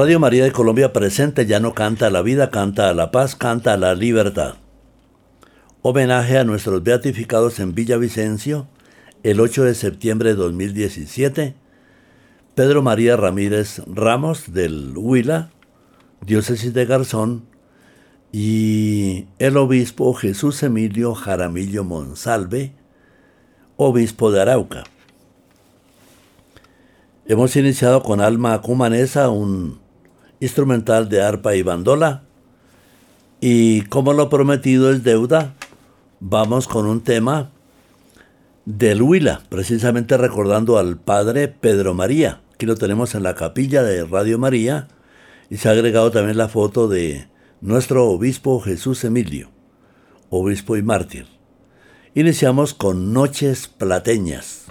Radio María de Colombia presente ya no canta a la vida, canta a la paz, canta a la libertad. Homenaje a nuestros beatificados en Villavicencio, el 8 de septiembre de 2017. Pedro María Ramírez Ramos del Huila, diócesis de Garzón, y el obispo Jesús Emilio Jaramillo Monsalve, obispo de Arauca. Hemos iniciado con Alma Cumanesa, un instrumental de arpa y bandola. Y como lo prometido es deuda, vamos con un tema del Huila, precisamente recordando al padre Pedro María. Aquí lo tenemos en la capilla de Radio María y se ha agregado también la foto de nuestro obispo Jesús Emilio, obispo y mártir. Iniciamos con Noches Plateñas.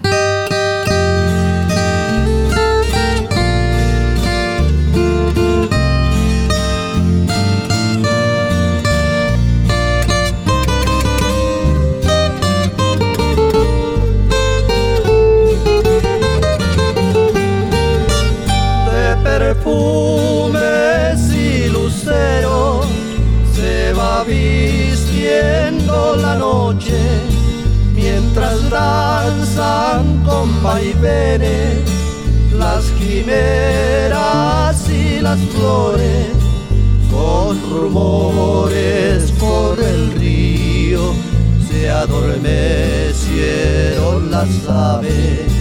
Las aves,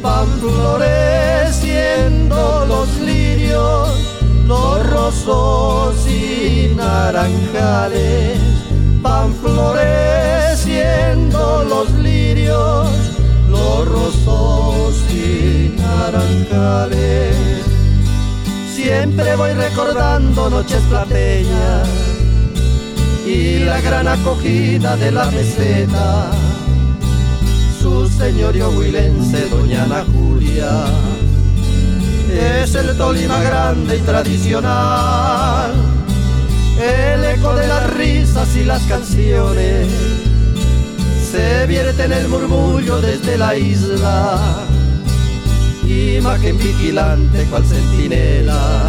van floreciendo los lirios, los rosos y naranjales, van floreciendo los lirios, los rosos y naranjales. Siempre voy recordando noches plateñas y la gran acogida de la meseta. Su señorio huilense, doña Ana Julia, es el Tolima grande y tradicional. El eco de las risas y las canciones. Se vierte en el murmullo desde la isla, imagen vigilante cual centinela,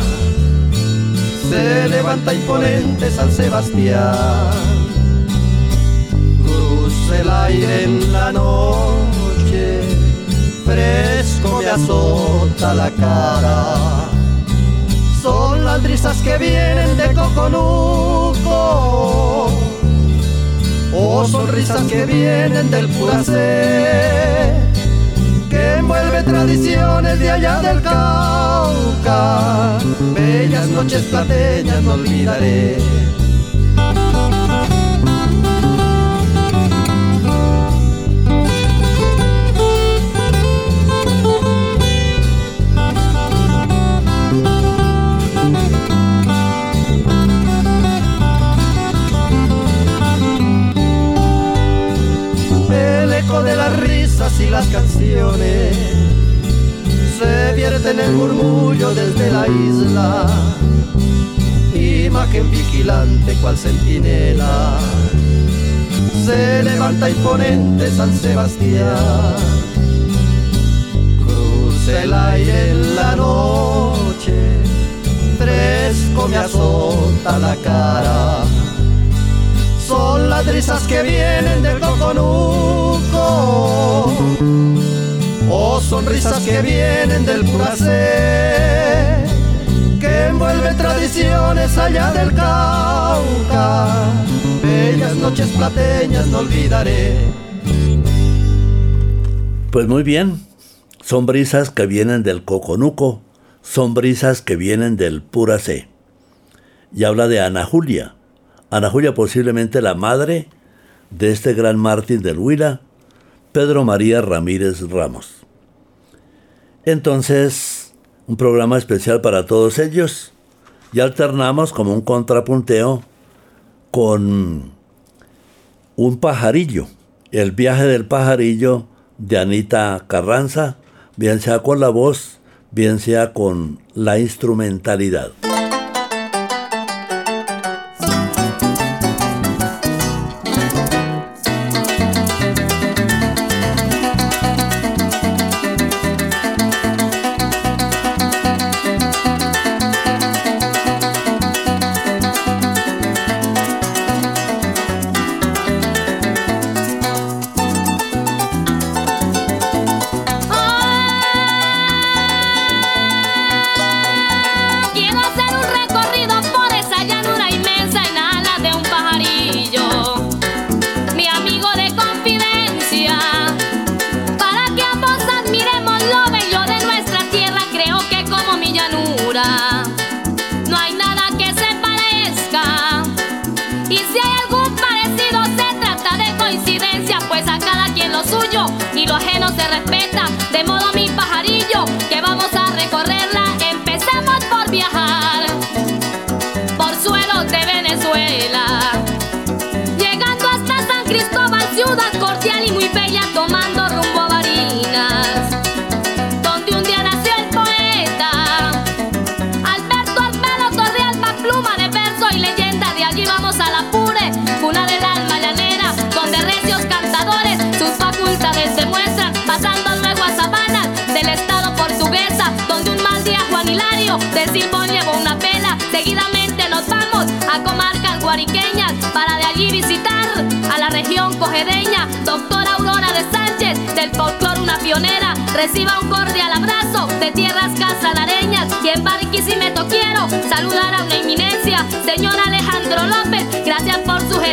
se levanta imponente San Sebastián, cruza el aire en la noche, fresco me azota la cara, son las brisas que vienen de Coconuco Oh, sonrisas que vienen del puracé, que envuelve tradiciones de allá del Cauca. Bellas noches plateñas no olvidaré. Se vierte en el murmullo desde la isla, imagen vigilante cual centinela, se levanta imponente San Sebastián, cruza el aire en la noche, fresco me azota la cara son las risas que vienen del coconuco o sonrisas que vienen del puracé que envuelve tradiciones allá del Cauca. Bellas noches plateñas no olvidaré. Pues muy bien son brisas que vienen del coconuco son brisas que vienen del puracé y habla de Ana Julia Ana Julia posiblemente la madre de este gran mártir del Huila, Pedro María Ramírez Ramos. Entonces, un programa especial para todos ellos y alternamos como un contrapunteo con un pajarillo, el viaje del pajarillo de Anita Carranza, bien sea con la voz, bien sea con la instrumentalidad.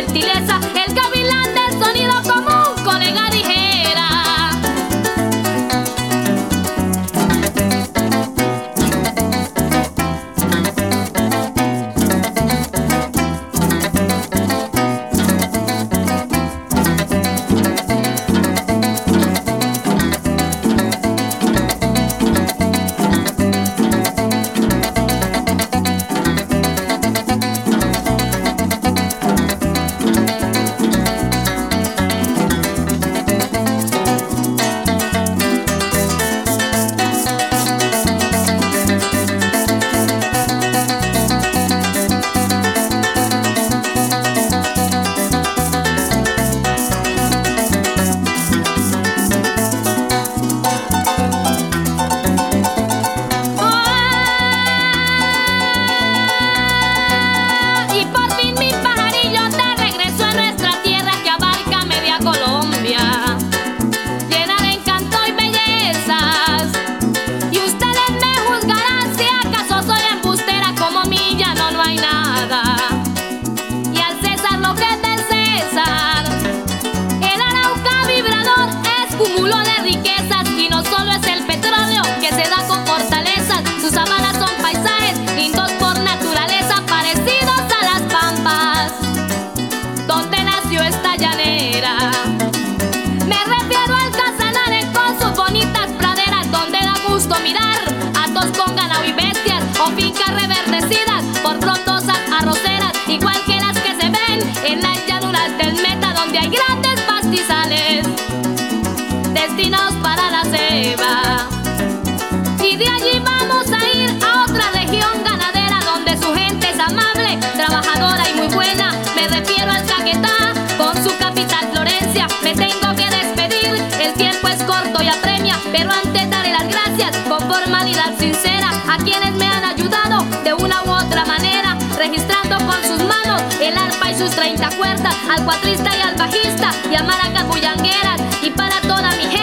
Gracias para la ceba. Y de allí vamos a ir a otra región ganadera donde su gente es amable, trabajadora y muy buena. Me refiero al Caquetá con su capital Florencia. Me tengo que despedir, el tiempo es corto y apremia, pero antes daré las gracias con formalidad sincera a quienes me han ayudado de una u otra manera, registrando con sus manos el arpa y sus 30 cuerdas, al cuatrista y al bajista y a maracas bullangueras. Y para toda mi gente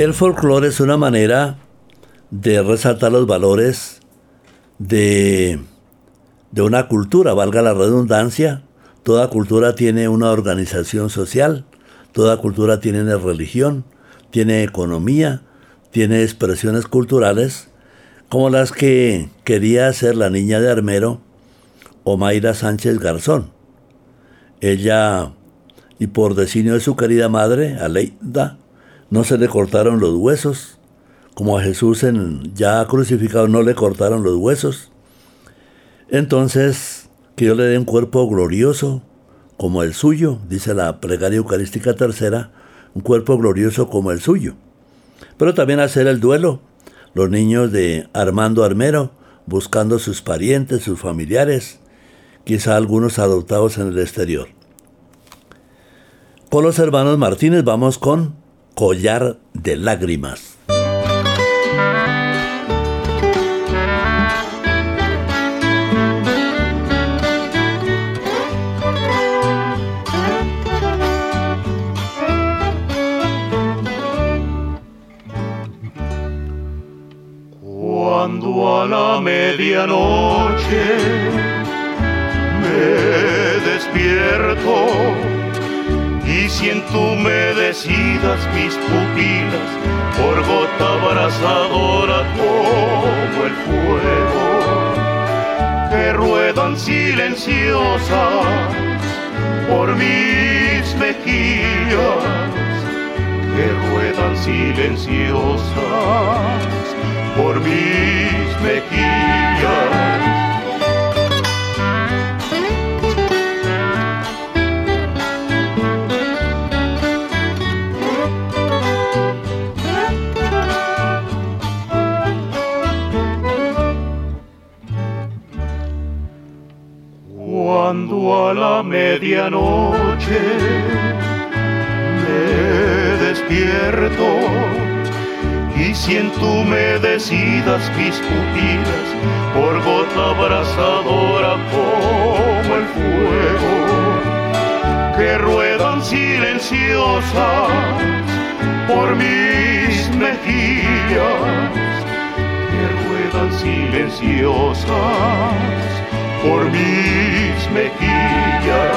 El folclore es una manera de resaltar los valores de, de una cultura, valga la redundancia. Toda cultura tiene una organización social, toda cultura tiene religión, tiene economía, tiene expresiones culturales, como las que quería hacer la niña de Armero, Omaira Sánchez Garzón. Ella, y por designio de su querida madre, Aleida, no se le cortaron los huesos, como a Jesús en, ya crucificado no le cortaron los huesos. Entonces, que yo le dé un cuerpo glorioso como el suyo, dice la plegaria eucarística tercera, un cuerpo glorioso como el suyo. Pero también hacer el duelo, los niños de Armando Armero, buscando sus parientes, sus familiares, quizá algunos adoptados en el exterior. Con los hermanos Martínez vamos con Collar de Lágrimas. Medianoche me despierto y siento humedecidas mis pupilas por gota abrasadora como el fuego que ruedan silenciosas por mis mejillas que ruedan ruedan silenciosas por mis mejillas. Cuando a la medianoche me despierto siento humedecidas mis pupilas por gota abrasadora como el fuego que ruedan silenciosas por mis mejillas que ruedan silenciosas por mis mejillas.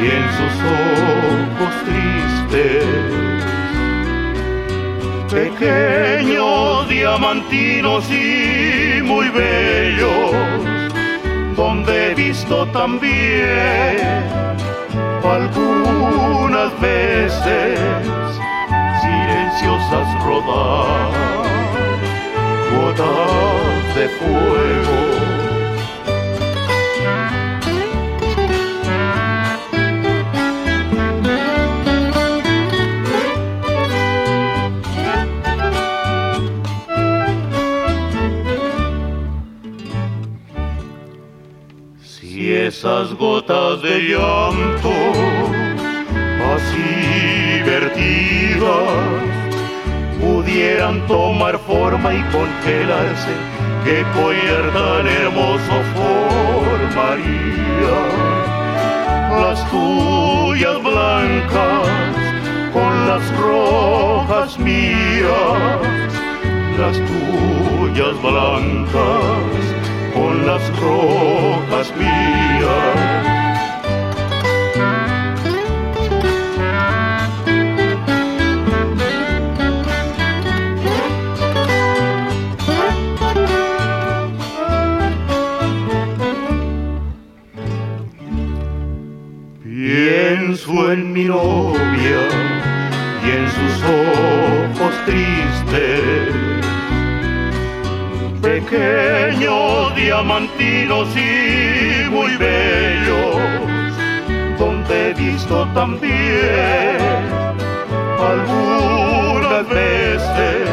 Y en sus ojos tristes. Pequeños, diamantinos y muy bellos, donde he visto también algunas veces silenciosas rodar gotas de fuego esas gotas de llanto así vertidas pudieran tomar forma y congelarse, qué collar tan hermoso formaría las tuyas blancas con las rojas mías, las tuyas blancas con las rojas mías. Pienso en mi novia y en sus ojos tristes. Pequeños, diamantinos y muy bellos, donde he visto también algunas veces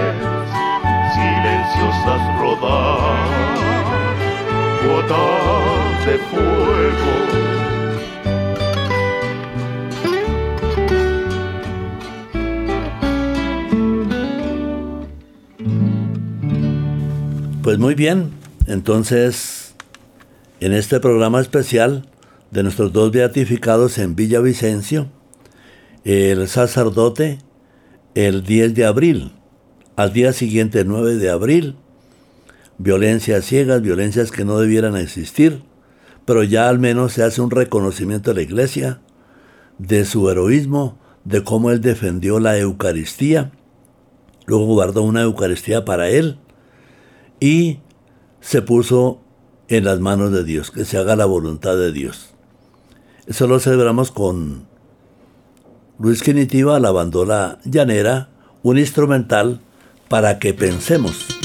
silenciosas rodar gotas de fuego Pues muy bien, entonces en este programa especial de nuestros dos beatificados en Villavicencio, el sacerdote el 10 de abril, al día siguiente 9 de abril, violencias ciegas, violencias que no debieran existir, pero ya al menos se hace un reconocimiento de la iglesia, de su heroísmo, de cómo él defendió la Eucaristía, luego guardó una Eucaristía para él, y se puso en las manos de Dios, que se haga la voluntad de Dios. Eso lo celebramos con Luis Quinitiva, la bandola llanera, un instrumental para que pensemos.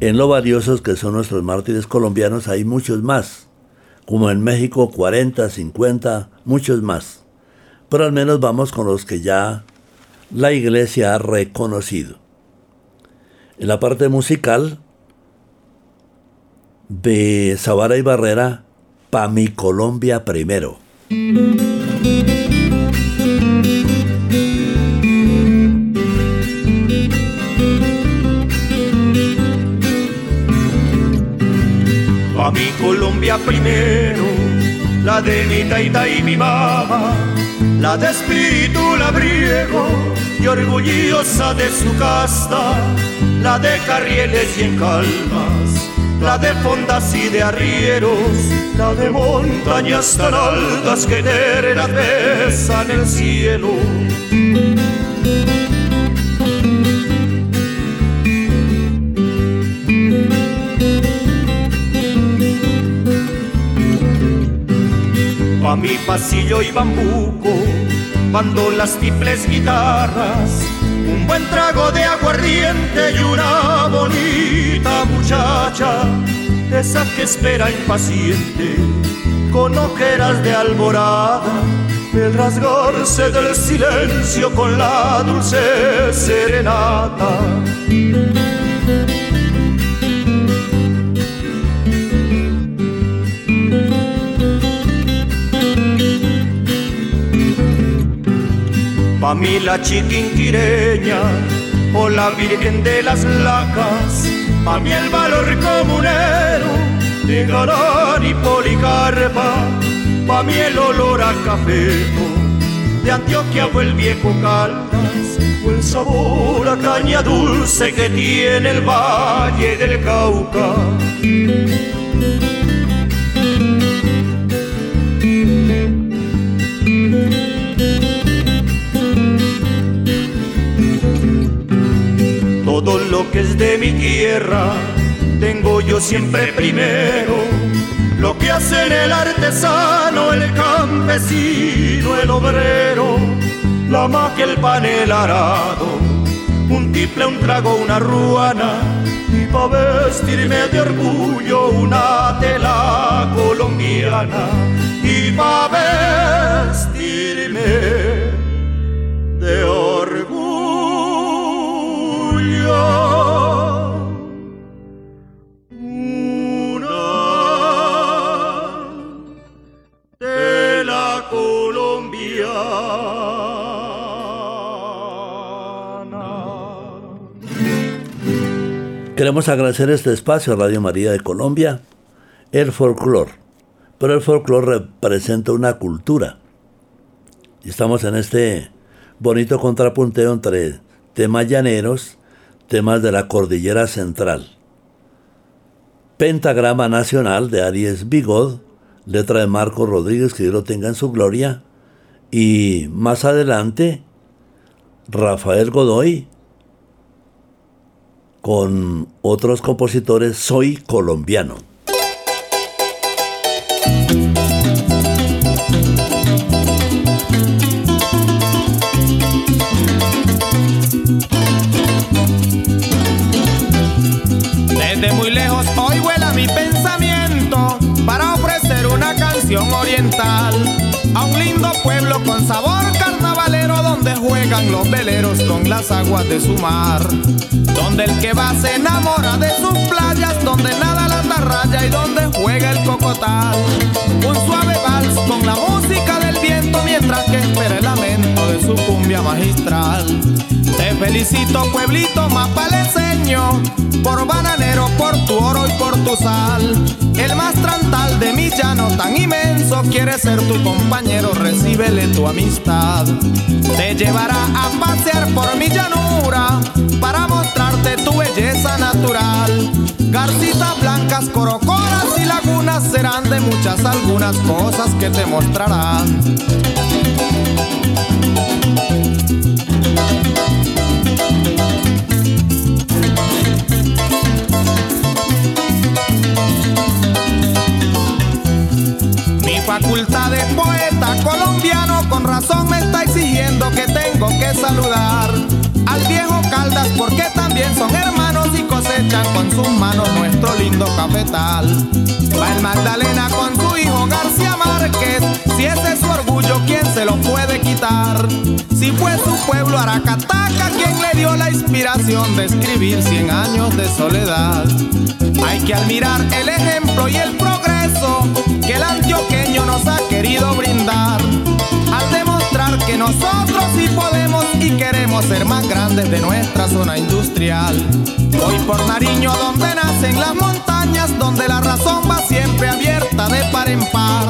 En lo valiosos que son nuestros mártires colombianos hay muchos más, como en México 40, 50, muchos más. Pero al menos vamos con los que ya la iglesia ha reconocido. En la parte musical de Zavara y Barrera, Pa' mi Colombia primero. Mi Colombia primero, la de mi taita y mi mamá, la de espíritu labriego y orgullosa de su casta, la de carrieles y en calmas, la de fondas y de arrieros, la de montañas tan altas que eternas besan el cielo. Pa' mi pasillo y bambuco, cuando las triples guitarras, un buen trago de aguardiente y una bonita muchacha, esa que espera impaciente, con ojeras de alborada, el rasgarse del silencio con la dulce serenata. Pa' mí la chiquinquireña o la virgen de las lacas, pa' mí el valor comunero de Garán y Policarpa, pa' mí el olor a café de Antioquia o el viejo Caldas, o el sabor a caña dulce que tiene el valle del Cauca. Tengo yo siempre primero. Lo que hacen el artesano, el campesino, el obrero, la magia, el pan, el arado, un tiple, un trago, una ruana, y pa' vestirme de orgullo una tela colombiana, y pa' vestirme de orgullo Queremos agradecer este espacio a Radio María de Colombia, el folclor. Pero el folclor representa una cultura. Y estamos en este bonito contrapunteo entre temas llaneros, temas de la cordillera central. Pentagrama Nacional de Aries Bigod, letra de Marco Rodríguez, que Dios lo tenga en su gloria. Y más adelante, Rafael Godoy, con otros compositores, Soy colombiano. Desde muy lejos hoy vuela mi pensamiento para ofrecer una canción oriental a un lindo pueblo con sabor donde juegan los veleros con las aguas de su mar, donde el que va se enamora de sus playas, donde nada la raya y donde juega el cocotal. Un suave vals con la música del viento mientras que espera el lamento su cumbia magistral. Te felicito pueblito mapaleseño, por bananero, por tu oro y por tu sal. El más trantal de mi llano tan inmenso quiere ser tu compañero, recíbele tu amistad. Te llevará a pasear por mi llanura para mostrarte tu belleza natural. Garcitas blancas, corocoras y lagunas serán de muchas algunas cosas que te mostrarán. Facultad de poeta colombiano con razón me está exigiendo que tengo que saludar al viejo Caldas porque también son hermanos y cosecha cosechan con sus manos nuestro lindo cafetal. Va el Magdalena con su hijo García Márquez, si ese es su orgullo, ¿quién se lo puede quitar? Si fue su pueblo Aracataca quien le dio la inspiración de escribir cien años de soledad. Hay que admirar el ejemplo y el progreso que el antioqueño nos ha querido brindar al demostrar que nosotros sí podemos y queremos ser más grandes de nuestra zona industrial. Hoy por Nariño donde nacen las montañas, donde la razón va siempre abierta de par en par.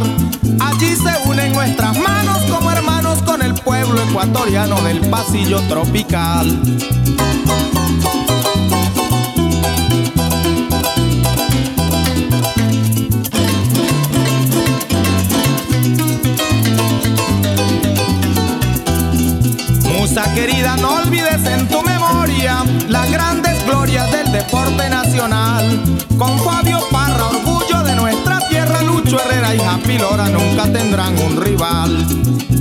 Allí se unen nuestras manos como hermanos con el pueblo ecuatoriano del pasillo tropical. Deporte nacional. Con Fabio Parra, orgullo de nuestra tierra, Lucho Herrera y Happy Lora nunca tendrán un rival.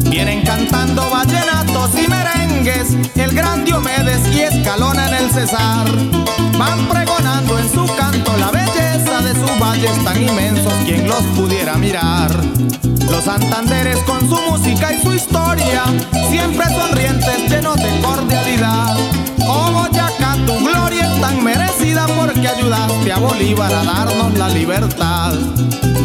Vienen cantando vallenatos y merengues, el gran Diomedes y Escalona en el Cesar. Van pregonando en su canto la belleza de sus valles tan inmensos, quien los pudiera mirar. Los Santanderes con su música y su historia, siempre sonrientes, llenos de cordialidad. Oh Boyacá, tu gloria es tan merecida porque ayudaste a Bolívar a darnos la libertad.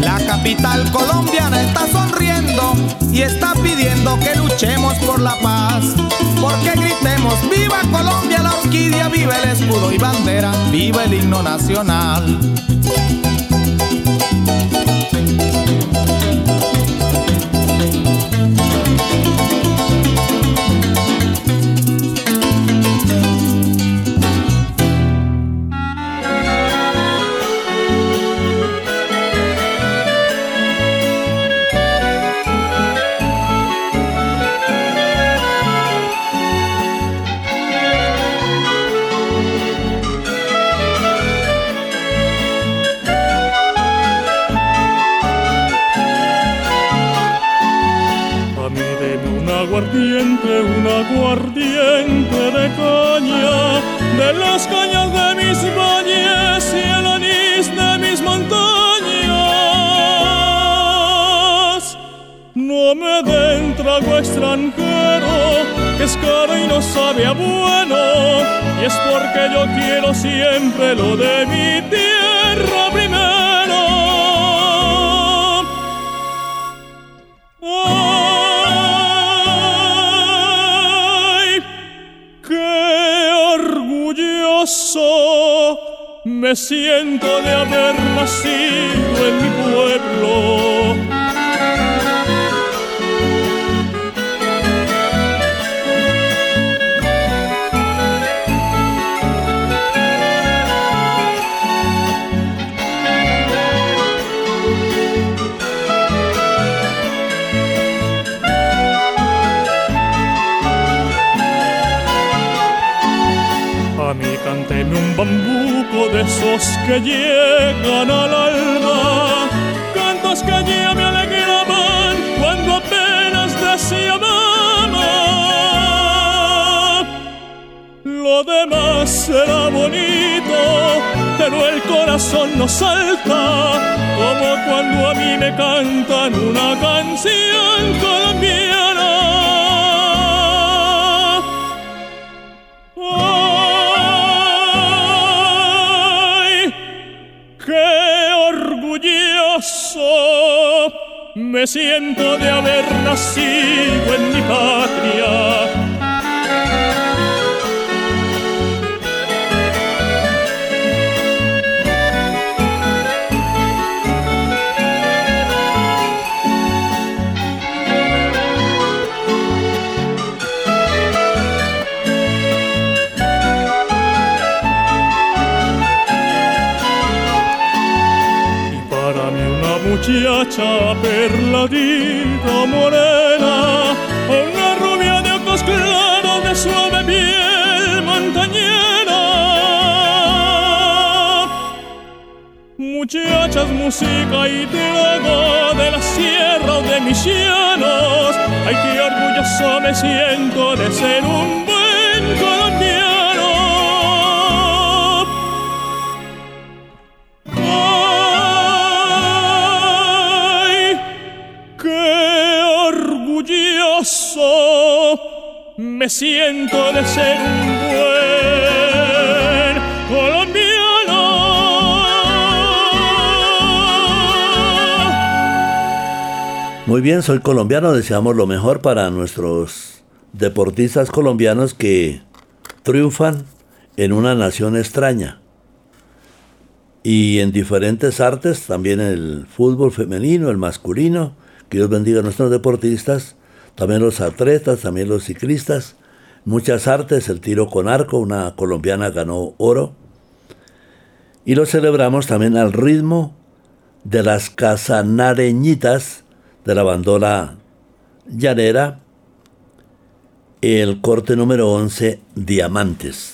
La capital colombiana está sonriendo y está pidiendo que luchemos por la paz. Porque gritemos, viva Colombia, la orquídea, viva el escudo y bandera, viva el himno nacional. Den trago extranjero, que es caro y no sabe a bueno, y es porque yo quiero siempre lo de mi tierra primero. me siento de haber nacido en mi pueblo de esos que llegan al alma, cantos que ya me alegraban cuando apenas decía mamá. Lo demás será bonito, pero el corazón no salta, como cuando a mí me cantan una canción colombiana. Siento de haber nacido en mi patria muchacha perladita morena, una rubia de ojos claros de suave piel montañera. Muchachas, música y trago de la sierra o de mis llanos, ay qué orgulloso me siento de ser un buen colombiano. Me siento de ser un buen colombiano. Muy bien, soy colombiano, deseamos lo mejor para nuestros deportistas colombianos que triunfan en una nación extraña. Y en diferentes artes, también el fútbol femenino, el masculino, que Dios bendiga a nuestros deportistas, también los atletas, también los ciclistas, muchas artes, el tiro con arco, una colombiana ganó oro, y lo celebramos también al ritmo de las casanareñitas de la bandola llanera, el corte número 11, Diamantes.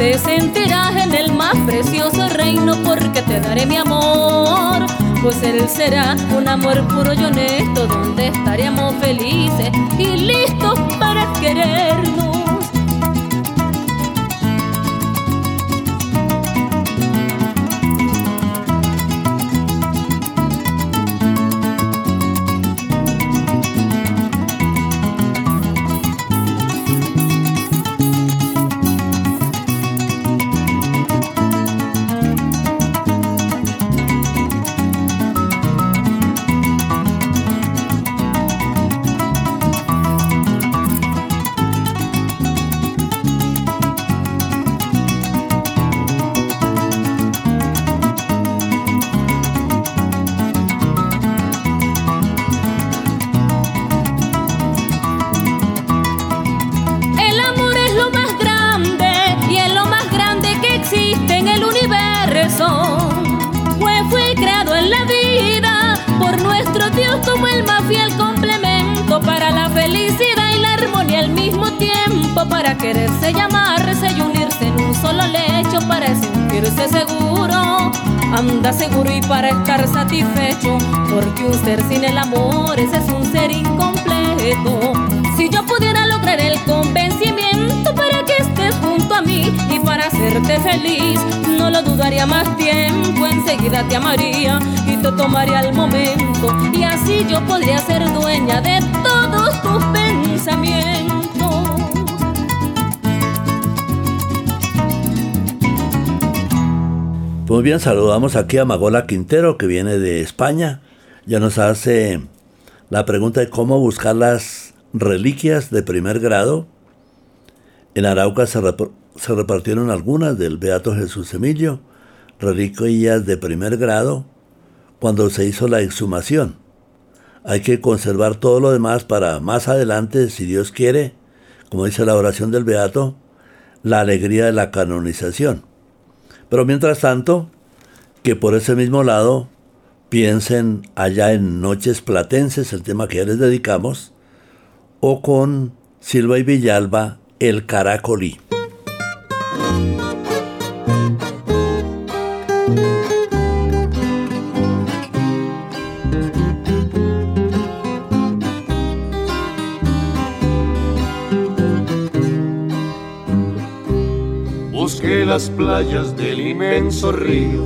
te sentirás en el más precioso reino porque te daré mi amor. Pues él será un amor puro y honesto donde estaríamos felices y listos para querernos. Para quererse llamarse y unirse en un solo lecho para sentirse seguro. Anda seguro y para estar satisfecho, porque un ser sin el amor ese es un ser incompleto. Si yo pudiera lograr el convencimiento para que estés junto a mí y para hacerte feliz, no lo dudaría más tiempo, enseguida te amaría y te tomaría el momento y así yo podría ser dueña de todos tus pensamientos. Muy bien, saludamos aquí a Magola Quintero, que viene de España. Ya nos hace la pregunta de cómo buscar las reliquias de primer grado. En Arauca se, se repartieron algunas del Beato Jesús Emilio, reliquias de primer grado, cuando se hizo la exhumación. Hay que conservar todo lo demás para más adelante, si Dios quiere, como dice la oración del Beato, la alegría de la canonización. Pero mientras tanto, que por ese mismo lado piensen allá en Noches Platenses, el tema que ya les dedicamos, o con Silva y Villalba, El Caracolí. Las playas del inmenso río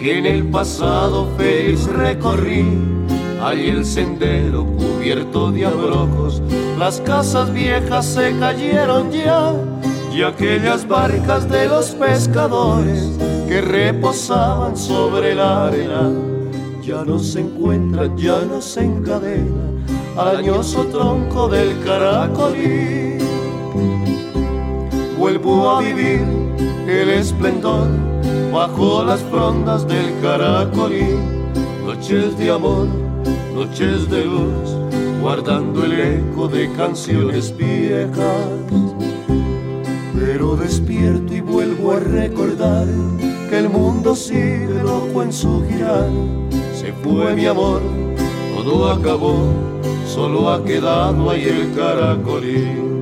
que en el pasado feliz recorrí. hay el sendero cubierto de abrojos, las casas viejas se cayeron ya y aquellas barcas de los pescadores que reposaban sobre la arena ya no se encuentran, ya no se encadena al añoso tronco del caracolí. Vuelvo a vivir el esplendor bajo las frondas del caracolí, noches de amor noches de luz, guardando el eco de canciones viejas. Pero despierto y vuelvo a recordar que el mundo sigue loco en su girar. Se fue mi amor, todo acabó, solo ha quedado ahí el caracolí.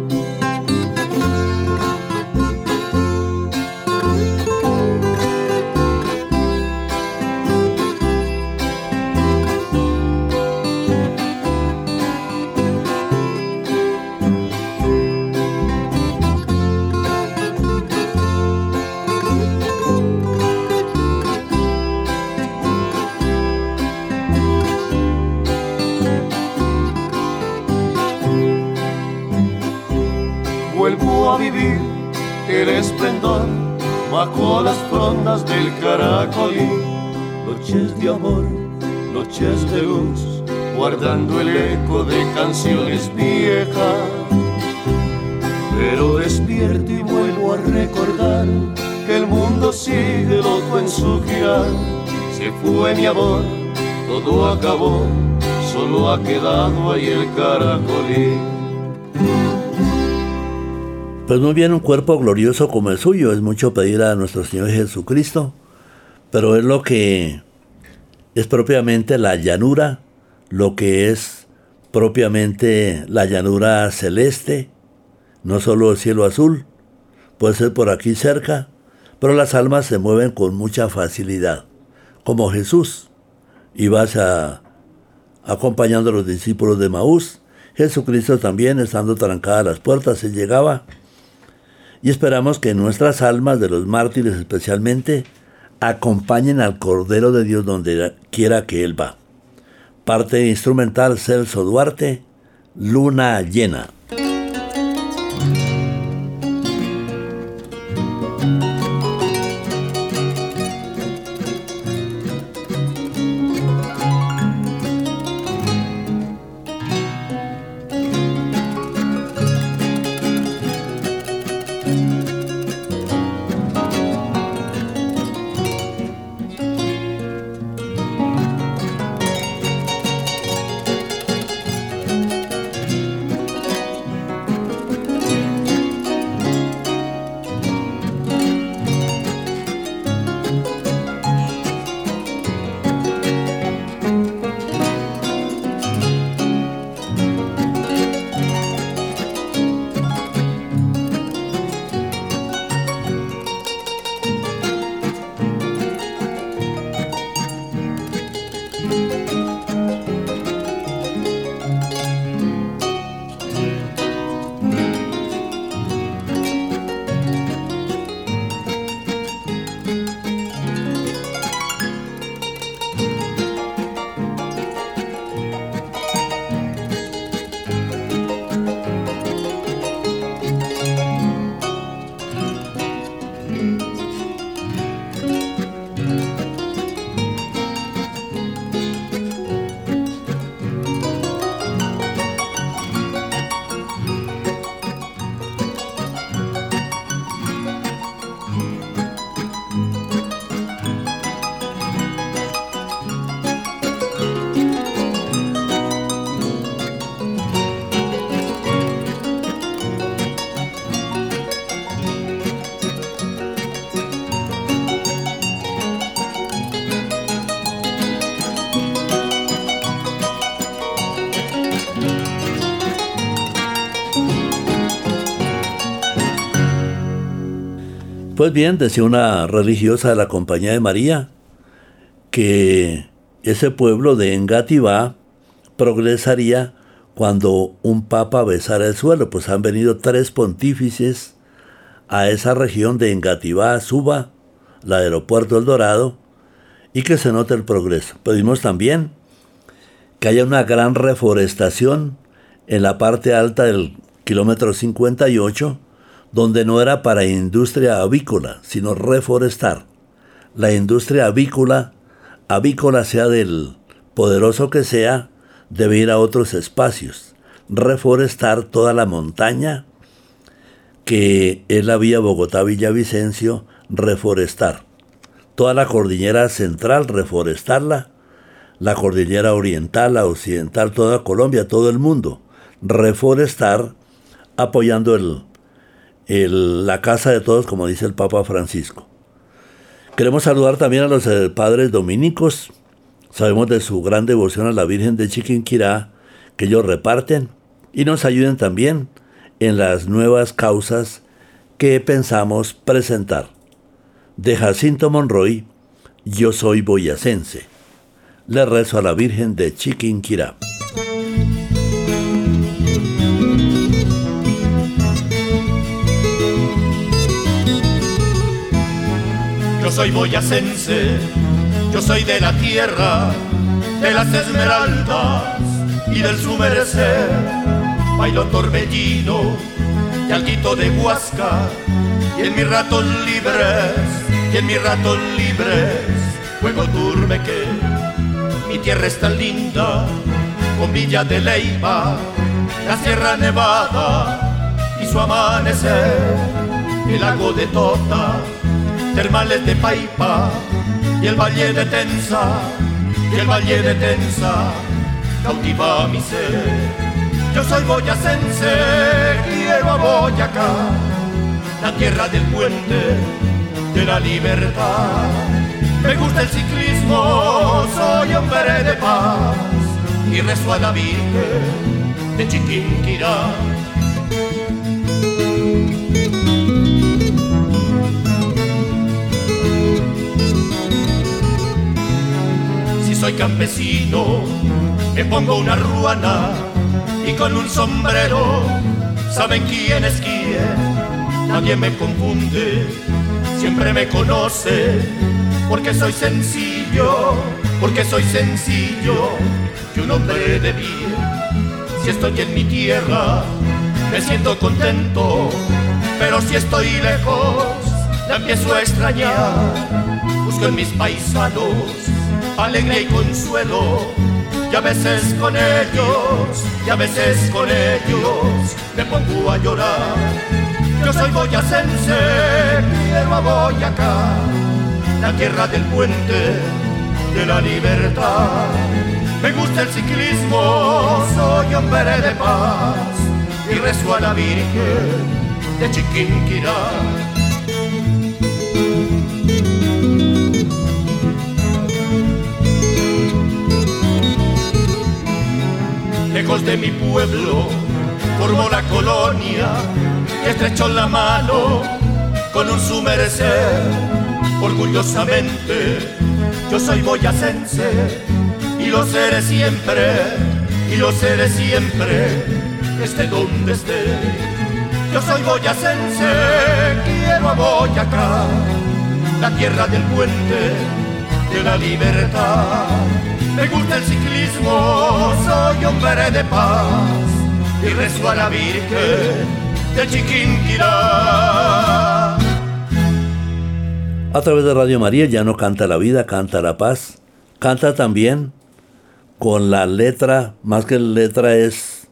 Guardando el eco de canciones viejas. Pero despierto y vuelvo a recordar que el mundo sigue loco en su girar. Se fue mi amor, todo acabó, solo ha quedado ahí el caracolí. Pues muy bien, un cuerpo glorioso como el suyo es mucho pedir a nuestro Señor Jesucristo, pero es lo que es propiamente la llanura, lo que es propiamente la llanura celeste, no solo el cielo azul, puede ser por aquí cerca, pero las almas se mueven con mucha facilidad, como Jesús. Ibas a, acompañando a los discípulos de Maús, Jesucristo también, estando trancadas las puertas, se llegaba y esperamos que nuestras almas de los mártires especialmente acompañen al Cordero de Dios donde quiera que Él va. Parte instrumental Celso Duarte, Luna Llena. Pues bien, decía una religiosa de la Compañía de María que ese pueblo de Engativá progresaría cuando un papa besara el suelo, pues han venido tres pontífices a esa región de Engativá, Suba, la aeropuerto El Dorado, y que se note el progreso. Pedimos también que haya una gran reforestación en la parte alta del kilómetro 58, donde no era para industria avícola, sino reforestar. La industria avícola, avícola sea del poderoso que sea, debe ir a otros espacios, reforestar toda la montaña, que es la vía Bogotá-Villavicencio, reforestar. Toda la cordillera central, reforestarla. La cordillera oriental, la occidental, toda Colombia, todo el mundo. Reforestar apoyando el, la casa de todos, como dice el Papa Francisco. Queremos saludar también a los eh, padres dominicos. Sabemos de su gran devoción a la Virgen de Chiquinquirá, que ellos reparten y nos ayuden también en las nuevas causas que pensamos presentar. De Jacinto Monroy, yo soy boyacense. Le rezo a la Virgen de Chiquinquirá. Soy boyacense, yo soy de la tierra, de las esmeraldas y del sumerecer. Bailo torbellino y alguito de huasca, y en mis ratos libres, y en mis ratos libres, juego que Mi tierra es tan linda, con Villa de Leiva, la Sierra Nevada y su amanecer, el lago de Tota termales de Paipa y el valle de Tensa, y el valle de Tensa cautiva mi ser. Yo soy boyacense, quiero a Boyacá, la tierra del puente de la libertad. Me gusta el ciclismo, soy hombre de paz y rezo a la Virgen de Chiquinquirá soy campesino, me pongo una ruana y con un sombrero, ¿saben quién es quién? Nadie me confunde, siempre me conoce, porque soy sencillo, porque soy sencillo, y un hombre de bien. Si estoy en mi tierra, me siento contento, pero si estoy lejos, la empiezo a extrañar. Busco en mis paisanos alegría y consuelo. Y a veces con ellos, y a veces con ellos me pongo a llorar. Yo soy boyacense, quiero a Boyacá, la tierra del puente de la libertad. Me gusta el ciclismo, soy hombre de paz y rezo a la Virgen de Chiquinquirá lejos de mi pueblo, formó la colonia y estrechó la mano con un sumerecer. Orgullosamente, yo soy boyacense y lo seré siempre, y lo seré siempre, esté donde esté. Yo soy boyacense, quiero a Boyacá, la tierra del puente de la libertad me gusta el ciclismo, soy hombre de paz y rezo a la Virgen de Chiquinquirá. A través de Radio María ya no canta la vida, canta la paz. Canta también con la letra, más que letra es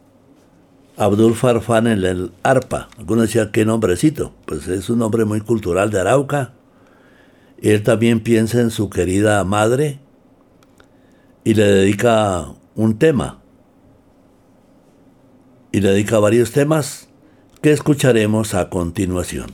Abdul Farfán en el arpa. Algunos decían, ¿qué nombrecito? Pues es un nombre muy cultural de Arauca. Él también piensa en su querida madre, y le dedica un tema. Y le dedica varios temas que escucharemos a continuación.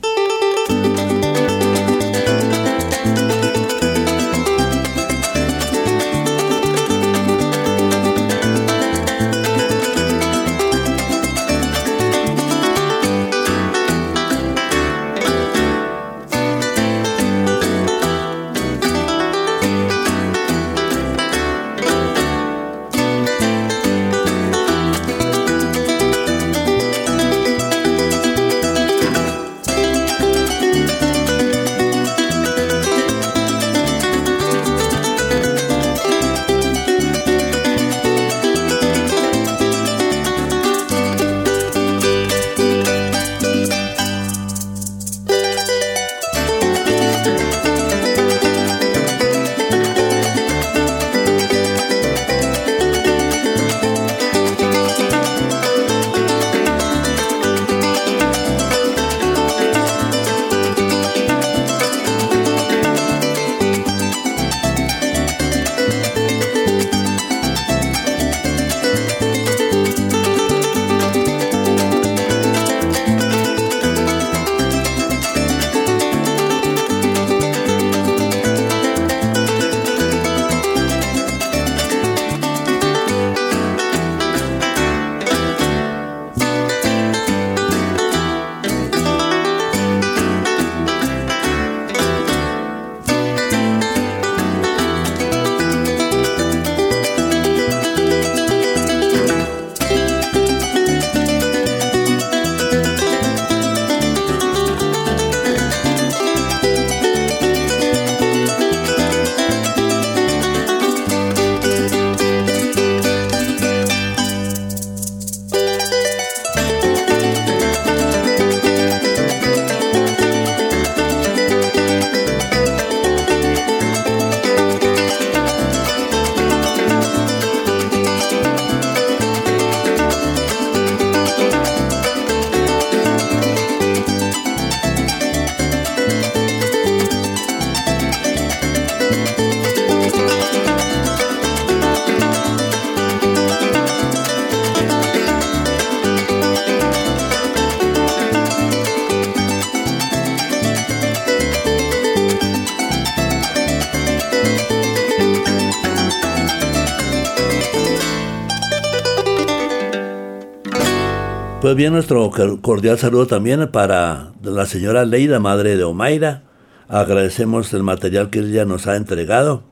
Bien, nuestro cordial saludo también para la señora Leida, madre de Omaira. Agradecemos el material que ella nos ha entregado.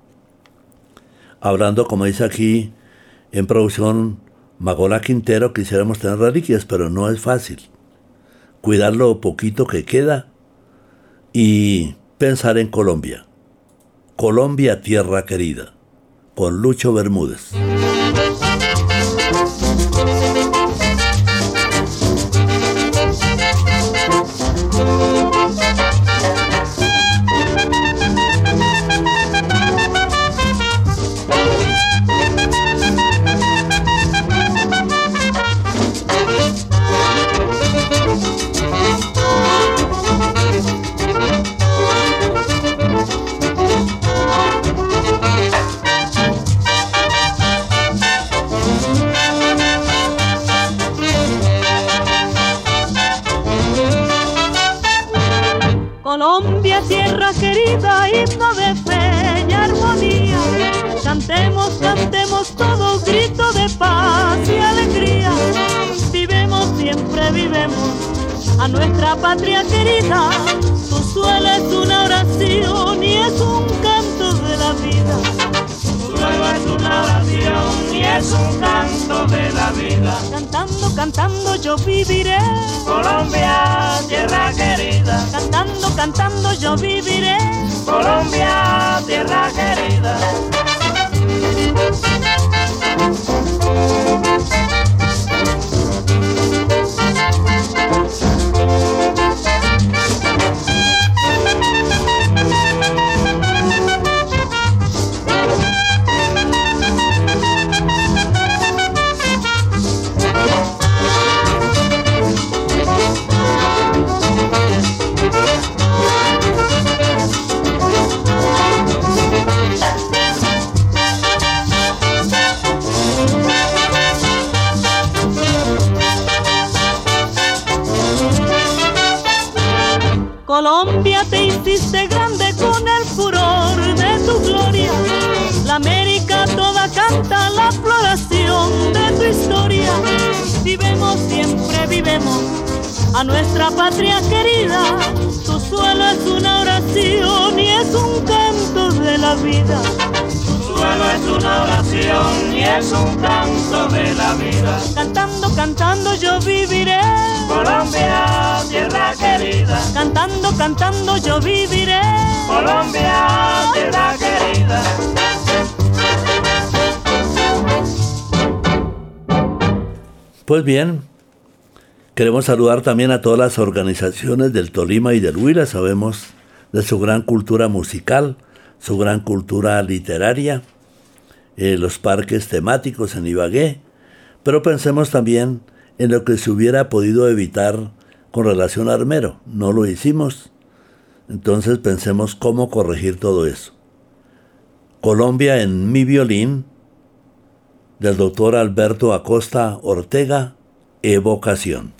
Hablando, como dice aquí, en producción Magola Quintero, quisiéramos tener reliquias, pero no es fácil. Cuidar lo poquito que queda y pensar en Colombia. Colombia, tierra querida, con Lucho Bermúdez. Patria querida. Tu suelo es una oración y es un canto de la vida. Tu suelo es una oración y es un canto de la vida. Cantando, cantando yo viviré. Colombia, tierra querida. Cantando, cantando yo viviré. Colombia, tierra querida. A nuestra patria querida. Tu suelo es una oración y es un canto de la vida. Tu suelo es una oración y es un canto de la vida. Cantando, cantando yo viviré. Colombia, tierra querida. Cantando, cantando yo viviré. Colombia, tierra querida. Pues bien, Queremos saludar también a todas las organizaciones del Tolima y del Huila. Sabemos de su gran cultura musical, su gran cultura literaria, eh, los parques temáticos en Ibagué. Pero pensemos también en lo que se hubiera podido evitar con relación a Armero. No lo hicimos. Entonces pensemos cómo corregir todo eso. Colombia en mi violín, del doctor Alberto Acosta Ortega, Evocación.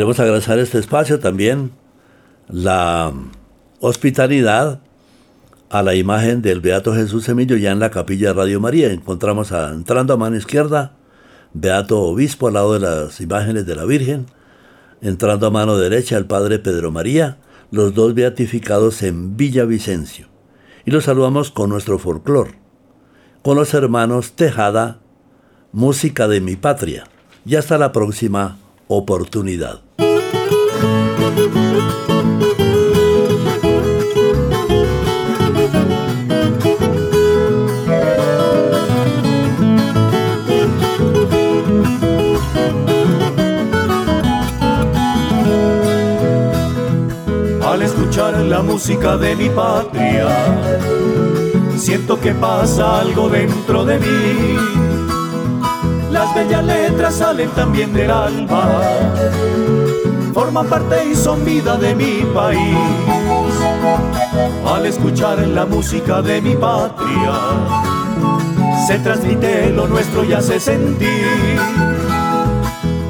Queremos agradecer este espacio también, la hospitalidad a la imagen del Beato Jesús Semillo ya en la capilla de Radio María. Encontramos a, entrando a mano izquierda, Beato Obispo al lado de las imágenes de la Virgen, entrando a mano derecha el Padre Pedro María, los dos beatificados en Villavicencio. Y los saludamos con nuestro folclor, con los hermanos Tejada, Música de mi Patria. Y hasta la próxima oportunidad. Al escuchar la música de mi patria, siento que pasa algo dentro de mí. Las bellas letras salen también del alma, forman parte y son vida de mi país. Al escuchar la música de mi patria, se transmite lo nuestro y hace sentir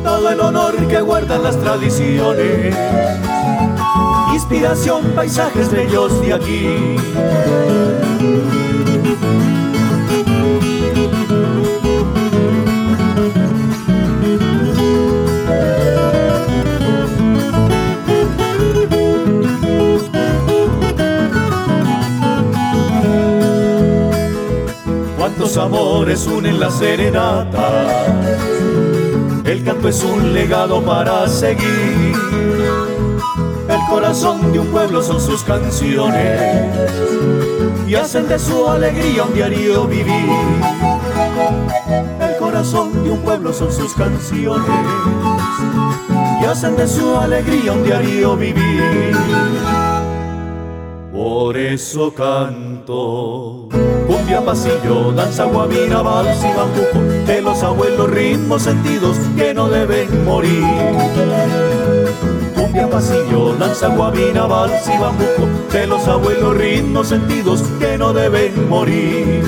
todo el honor que guardan las tradiciones. Inspiración, paisajes bellos de aquí. Amores unen la serenata. El canto es un legado para seguir. El corazón de un pueblo son sus canciones y hacen de su alegría un diario vivir. El corazón de un pueblo son sus canciones y hacen de su alegría un diario vivir. Por eso canto. Cumbia, pasillo, danza, guabina, vals y bambuco De los abuelos ritmos sentidos que no deben morir. Cumbia, pasillo, danza, guabina, vals y bambuco De los abuelos ritmos sentidos que no deben morir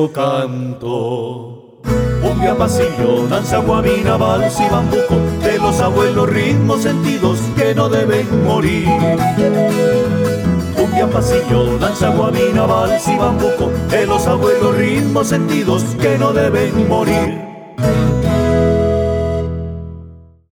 Eso canto. Cumbia, pasillo, danza, guabina, vals y bambuco De los abuelos ritmos sentidos que no deben morir Cumbia, pasillo, danza, guabina, vals y bambuco De los abuelos ritmos sentidos que no deben morir